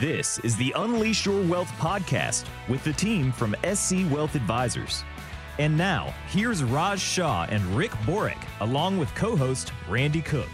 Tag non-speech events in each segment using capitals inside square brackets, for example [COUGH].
This is the Unleash Your Wealth podcast with the team from SC Wealth Advisors. And now, here's Raj Shah and Rick Borick, along with co host Randy Cook.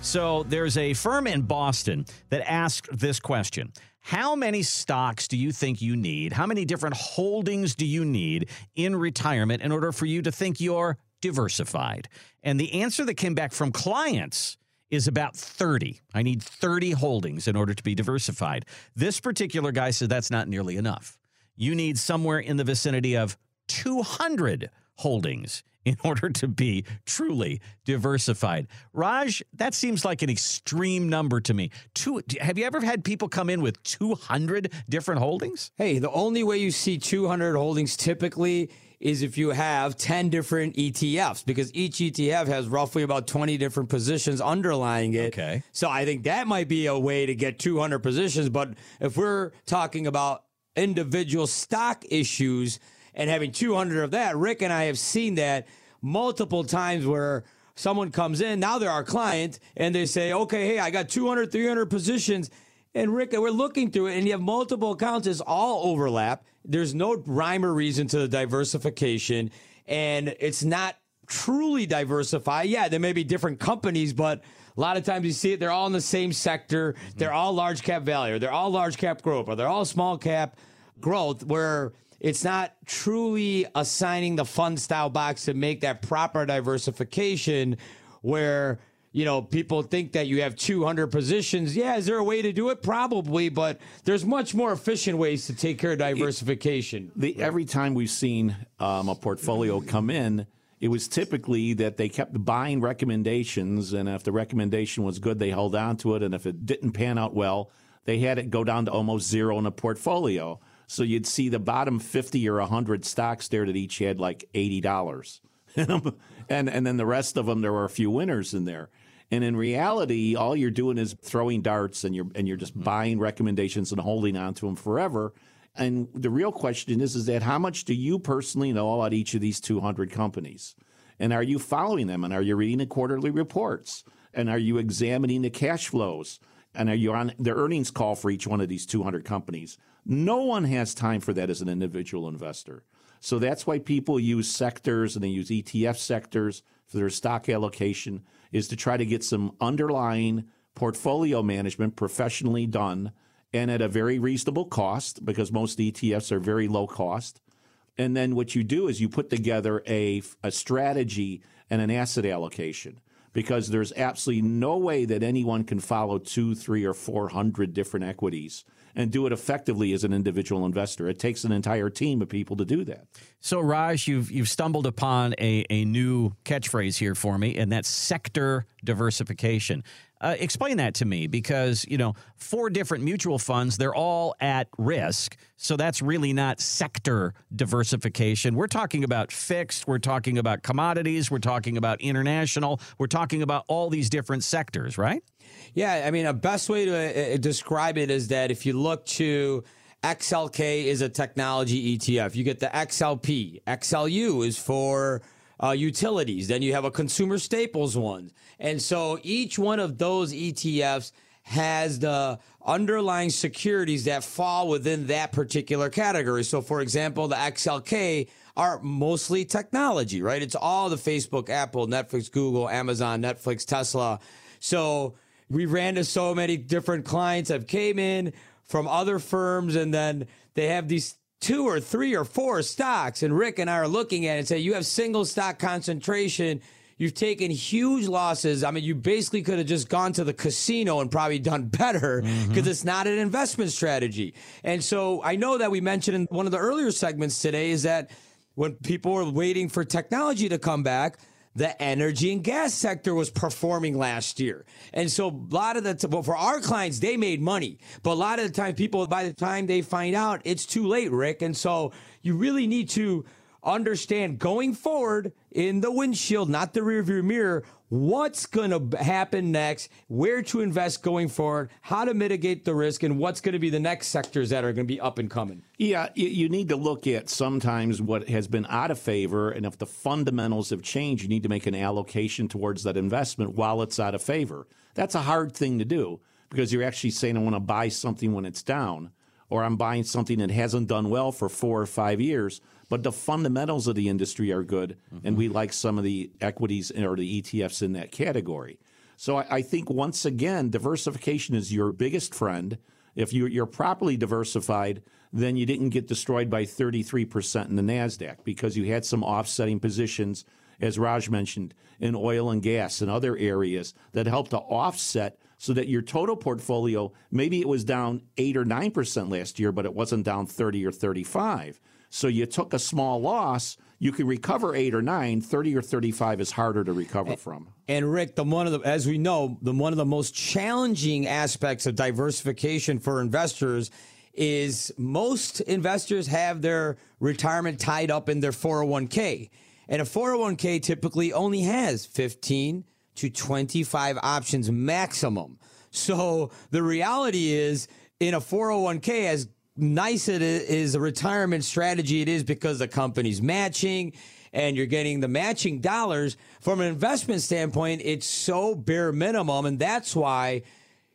So, there's a firm in Boston that asked this question How many stocks do you think you need? How many different holdings do you need in retirement in order for you to think you're diversified? And the answer that came back from clients is about 30. I need 30 holdings in order to be diversified. This particular guy said that's not nearly enough. You need somewhere in the vicinity of 200 holdings in [LAUGHS] order to be truly diversified. Raj, that seems like an extreme number to me. Two, have you ever had people come in with 200 different holdings? Hey, the only way you see 200 holdings typically is if you have 10 different ETFs because each ETF has roughly about 20 different positions underlying it. Okay. So I think that might be a way to get 200 positions. But if we're talking about individual stock issues and having 200 of that, Rick and I have seen that multiple times where someone comes in, now they're our client, and they say, okay, hey, I got 200, 300 positions. And Rick, we're looking through it, and you have multiple accounts, it's all overlap. There's no rhyme or reason to the diversification, and it's not truly diversified. Yeah, there may be different companies, but a lot of times you see it, they're all in the same sector. Mm-hmm. They're all large cap value, or they're all large cap growth, or they're all small cap growth, where it's not truly assigning the fund style box to make that proper diversification where you know, people think that you have 200 positions. Yeah, is there a way to do it? Probably, but there's much more efficient ways to take care of diversification. The, every time we've seen um, a portfolio come in, it was typically that they kept buying recommendations, and if the recommendation was good, they held on to it, and if it didn't pan out well, they had it go down to almost zero in a portfolio. So you'd see the bottom 50 or 100 stocks there that each had like $80. [LAUGHS] and and then the rest of them there were a few winners in there. And in reality, all you're doing is throwing darts and you're and you're just mm-hmm. buying recommendations and holding on to them forever. And the real question is is that how much do you personally know about each of these 200 companies? And are you following them and are you reading the quarterly reports? And are you examining the cash flows? And are you on the earnings call for each one of these 200 companies? No one has time for that as an individual investor. So that's why people use sectors and they use ETF sectors for their stock allocation is to try to get some underlying portfolio management professionally done and at a very reasonable cost because most ETFs are very low cost. And then what you do is you put together a, a strategy and an asset allocation because there's absolutely no way that anyone can follow two, three, or four hundred different equities and do it effectively as an individual investor. It takes an entire team of people to do that. So, Raj, you've you've stumbled upon a, a new catchphrase here for me, and that's sector diversification. Uh, explain that to me because, you know, four different mutual funds, they're all at risk. So that's really not sector diversification. We're talking about fixed, we're talking about commodities, we're talking about international, we're talking about all these different sectors, right? Yeah, I mean, a best way to uh, describe it is that if you look to XLK is a technology ETF. You get the XLP. XLU is for uh, utilities. Then you have a consumer staples one. And so each one of those ETFs has the underlying securities that fall within that particular category. So, for example, the XLK are mostly technology, right? It's all the Facebook, Apple, Netflix, Google, Amazon, Netflix, Tesla. So we ran to so many different clients that came in from other firms, and then they have these two or three or four stocks. And Rick and I are looking at it and say, you have single stock concentration. You've taken huge losses. I mean, you basically could have just gone to the casino and probably done [LAUGHS] better because mm-hmm. it's not an investment strategy. And so I know that we mentioned in one of the earlier segments today is that when people were waiting for technology to come back, the energy and gas sector was performing last year. And so a lot of the, t- well, for our clients, they made money. But a lot of the time, people, by the time they find out, it's too late, Rick. And so you really need to understand going forward in the windshield, not the rearview mirror, what's going to happen next, where to invest going forward, how to mitigate the risk, and what's going to be the next sectors that are going to be up and coming. Yeah, you need to look at sometimes what has been out of favor, and if the fundamentals have changed, you need to make an allocation towards that investment while it's out of favor. That's a hard thing to do because you're actually saying, I want to buy something when it's down, or I'm buying something that hasn't done well for four or five years, but the fundamentals of the industry are good, mm-hmm. and we like some of the equities or the ETFs in that category. So I, I think once again, diversification is your biggest friend. If you, you're properly diversified, then you didn't get destroyed by 33% in the NASDAQ because you had some offsetting positions, as Raj mentioned, in oil and gas and other areas that help to offset so that your total portfolio, maybe it was down 8 or 9% last year, but it wasn't down 30 or 35. So you took a small loss, you can recover eight or nine. Thirty or thirty-five is harder to recover and, from. And Rick, the one of the as we know, the one of the most challenging aspects of diversification for investors is most investors have their retirement tied up in their 401k. And a 401k typically only has 15 to 25 options maximum. So the reality is in a 401k, as nice it is a retirement strategy, it is because the company's matching and you're getting the matching dollars. From an investment standpoint, it's so bare minimum. And that's why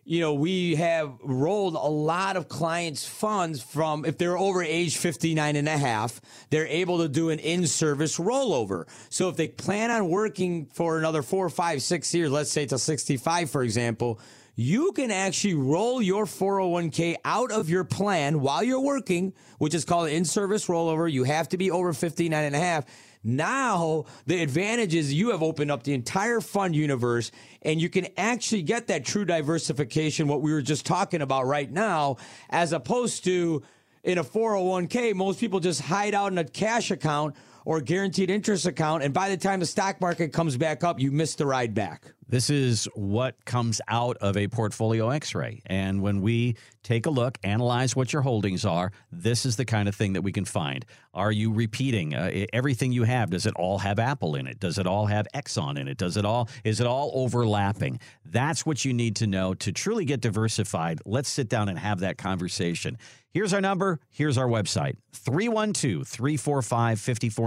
you know, we have rolled a lot of clients' funds from, if they're over age 59 and a half, they're able to do an in service rollover. So if they plan on working for another four, five, six years, let's say to 65, for example, you can actually roll your 401k out of your plan while you're working, which is called in service rollover. You have to be over 59 and a half now, the advantage is you have opened up the entire fund universe and you can actually get that true diversification, what we were just talking about right now, as opposed to in a 401k, most people just hide out in a cash account or guaranteed interest account. And by the time the stock market comes back up, you miss the ride back. This is what comes out of a portfolio x ray. And when we take a look, analyze what your holdings are, this is the kind of thing that we can find. Are you repeating uh, everything you have? Does it all have Apple in it? Does it all have Exxon in it? Does it all, is it all overlapping? That's what you need to know to truly get diversified. Let's sit down and have that conversation. Here's our number. Here's our website 312 345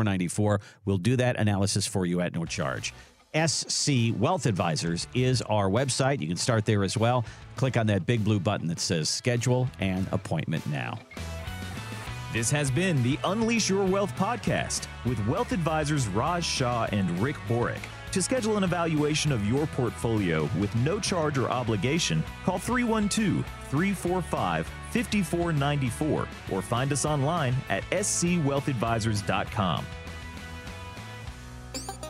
5494. We'll do that analysis for you at no charge. SC Wealth Advisors is our website. You can start there as well. Click on that big blue button that says schedule and appointment now. This has been the Unleash Your Wealth podcast with wealth advisors Raj Shah and Rick Borick. To schedule an evaluation of your portfolio with no charge or obligation, call 312 345 5494 or find us online at scwealthadvisors.com.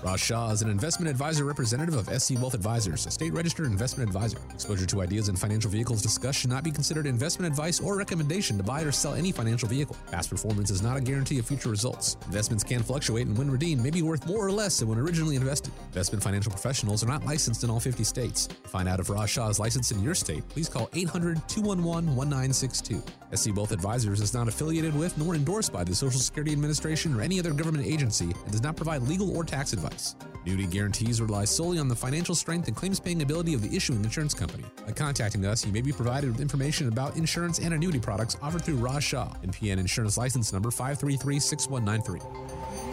Raj Shah is an investment advisor representative of SC Wealth Advisors, a state registered investment advisor. Exposure to ideas and financial vehicles discussed should not be considered investment advice or recommendation to buy or sell any financial vehicle. Past performance is not a guarantee of future results. Investments can fluctuate and when redeemed may be worth more or less than when originally invested. Investment financial professionals are not licensed in all 50 states. To find out if Raj Shah is licensed in your state, please call 800 211 1962. SC Wealth Advisors is not affiliated with nor endorsed by the Social Security Administration or any other government agency and does not provide legal or tax advice. Annuity guarantees rely solely on the financial strength and claims paying ability of the issuing insurance company. By contacting us, you may be provided with information about insurance and annuity products offered through Raj Shah, NPN Insurance License Number 5336193.